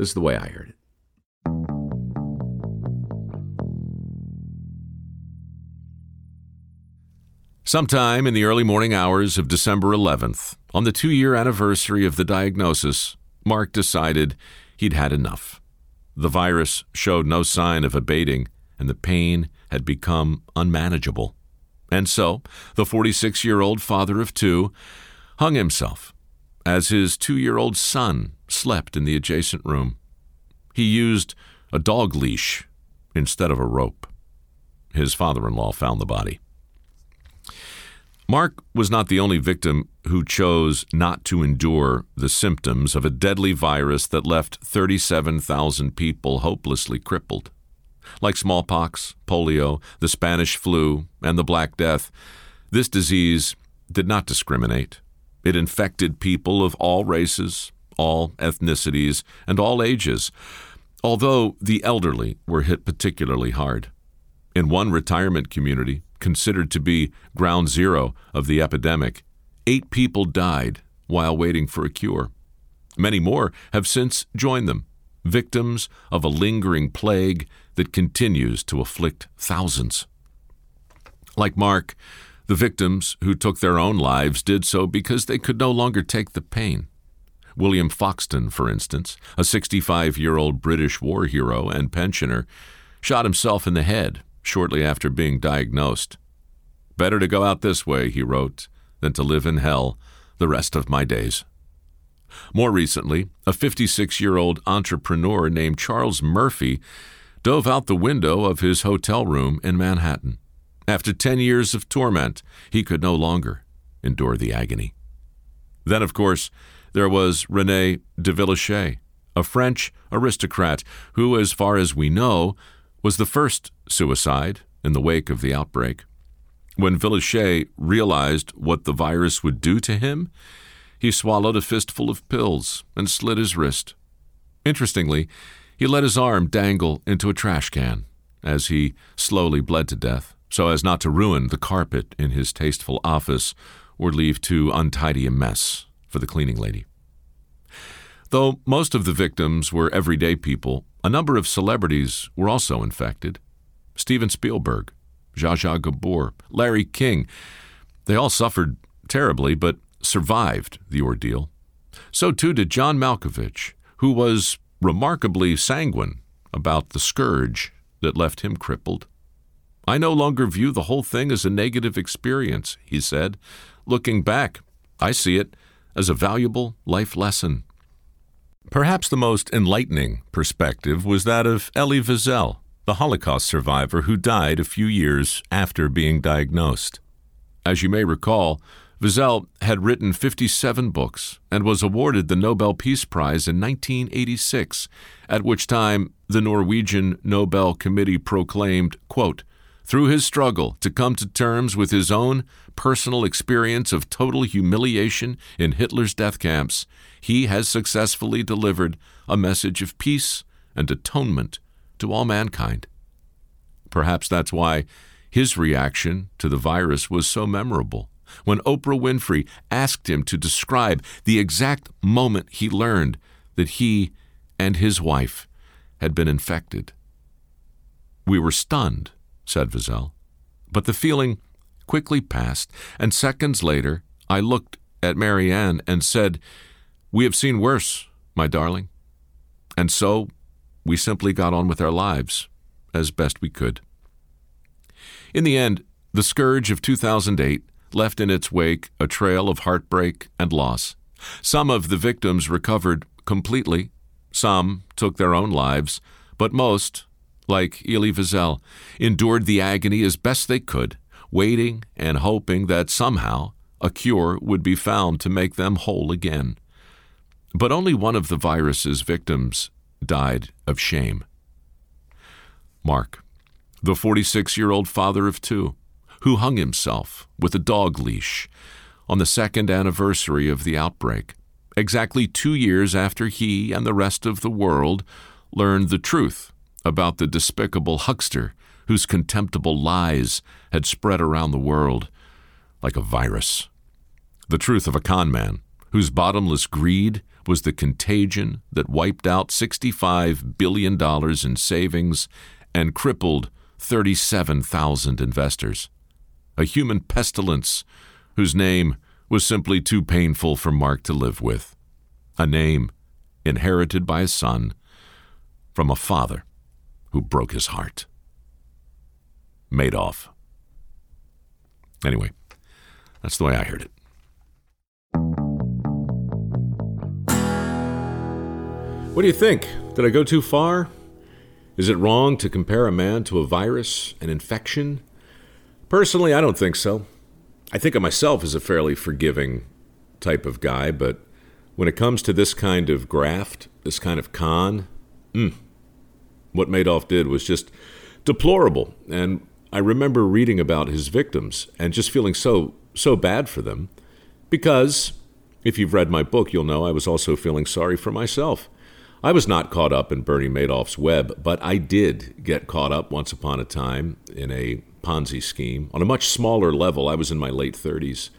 This is the way I heard it. Sometime in the early morning hours of December 11th, on the two year anniversary of the diagnosis, Mark decided he'd had enough. The virus showed no sign of abating, and the pain had become unmanageable. And so, the 46 year old father of two hung himself as his two year old son slept in the adjacent room. He used a dog leash instead of a rope. His father in law found the body. Mark was not the only victim who chose not to endure the symptoms of a deadly virus that left 37,000 people hopelessly crippled. Like smallpox, polio, the Spanish flu, and the Black Death, this disease did not discriminate. It infected people of all races, all ethnicities, and all ages, although the elderly were hit particularly hard. In one retirement community, considered to be ground zero of the epidemic, eight people died while waiting for a cure. Many more have since joined them, victims of a lingering plague that continues to afflict thousands. Like Mark, the victims who took their own lives did so because they could no longer take the pain. William Foxton, for instance, a 65 year old British war hero and pensioner, shot himself in the head shortly after being diagnosed. Better to go out this way, he wrote, than to live in hell the rest of my days. More recently, a 56 year old entrepreneur named Charles Murphy dove out the window of his hotel room in Manhattan. After 10 years of torment, he could no longer endure the agony. Then, of course, there was Rene de Villehuchet, a French aristocrat who, as far as we know, was the first suicide in the wake of the outbreak. When Villehuchet realized what the virus would do to him, he swallowed a fistful of pills and slit his wrist. Interestingly, he let his arm dangle into a trash can as he slowly bled to death, so as not to ruin the carpet in his tasteful office or leave too untidy a mess for the cleaning lady. Though most of the victims were everyday people, a number of celebrities were also infected. Steven Spielberg, Zsa Zsa Gabor, Larry King, they all suffered terribly but survived the ordeal. So too did John Malkovich, who was remarkably sanguine about the scourge that left him crippled. I no longer view the whole thing as a negative experience, he said. Looking back, I see it as a valuable life lesson. Perhaps the most enlightening perspective was that of Elie Wiesel, the Holocaust survivor who died a few years after being diagnosed. As you may recall, Wiesel had written 57 books and was awarded the Nobel Peace Prize in 1986, at which time the Norwegian Nobel Committee proclaimed, quote, through his struggle to come to terms with his own personal experience of total humiliation in Hitler's death camps, he has successfully delivered a message of peace and atonement to all mankind. Perhaps that's why his reaction to the virus was so memorable when Oprah Winfrey asked him to describe the exact moment he learned that he and his wife had been infected. We were stunned said Wiesel. But the feeling quickly passed, and seconds later I looked at Marianne and said, We have seen worse, my darling. And so we simply got on with our lives as best we could. In the end, the scourge of 2008 left in its wake a trail of heartbreak and loss. Some of the victims recovered completely, some took their own lives, but most, like Elie Wiesel, endured the agony as best they could, waiting and hoping that somehow a cure would be found to make them whole again. But only one of the virus's victims died of shame. Mark, the 46 year old father of two, who hung himself with a dog leash on the second anniversary of the outbreak, exactly two years after he and the rest of the world learned the truth about the despicable huckster whose contemptible lies had spread around the world like a virus. The truth of a con man whose bottomless greed was the contagion that wiped out $65 billion in savings and crippled 37,000 investors. A human pestilence whose name was simply too painful for Mark to live with. A name inherited by a son from a father who broke his heart. Madoff. Anyway, that's the way I heard it. What do you think? Did I go too far? Is it wrong to compare a man to a virus, an infection? Personally, I don't think so. I think of myself as a fairly forgiving type of guy, but when it comes to this kind of graft, this kind of con, mm, what Madoff did was just deplorable. And I remember reading about his victims and just feeling so so bad for them because if you've read my book, you'll know I was also feeling sorry for myself. I was not caught up in Bernie Madoff's web, but I did get caught up once upon a time in a Ponzi scheme on a much smaller level. I was in my late 30s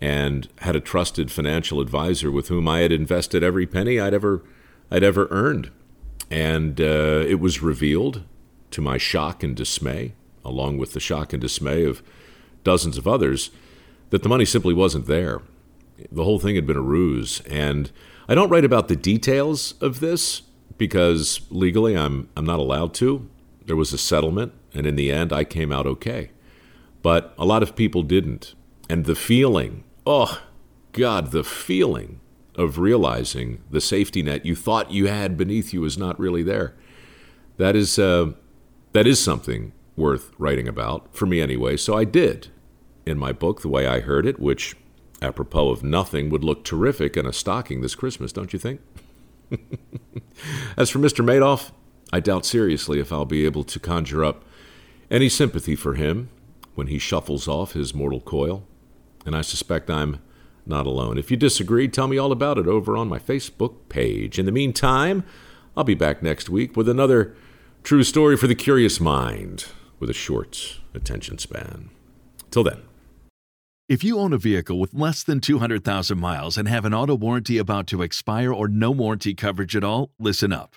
and had a trusted financial advisor with whom I had invested every penny I'd ever I'd ever earned. And uh, it was revealed to my shock and dismay, along with the shock and dismay of dozens of others, that the money simply wasn't there. The whole thing had been a ruse. And I don't write about the details of this because legally I'm, I'm not allowed to. There was a settlement, and in the end, I came out okay. But a lot of people didn't. And the feeling, oh, God, the feeling of realizing the safety net you thought you had beneath you is not really there. That is, uh, that is something worth writing about, for me anyway. So I did in my book, The Way I Heard It, which apropos of nothing, would look terrific in a stocking this Christmas, don't you think? As for Mr. Madoff, I doubt seriously if I'll be able to conjure up any sympathy for him when he shuffles off his mortal coil, and I suspect I'm not alone. If you disagree, tell me all about it over on my Facebook page. In the meantime, I'll be back next week with another true story for the curious mind with a short attention span. Till then. If you own a vehicle with less than 200,000 miles and have an auto warranty about to expire or no warranty coverage at all, listen up.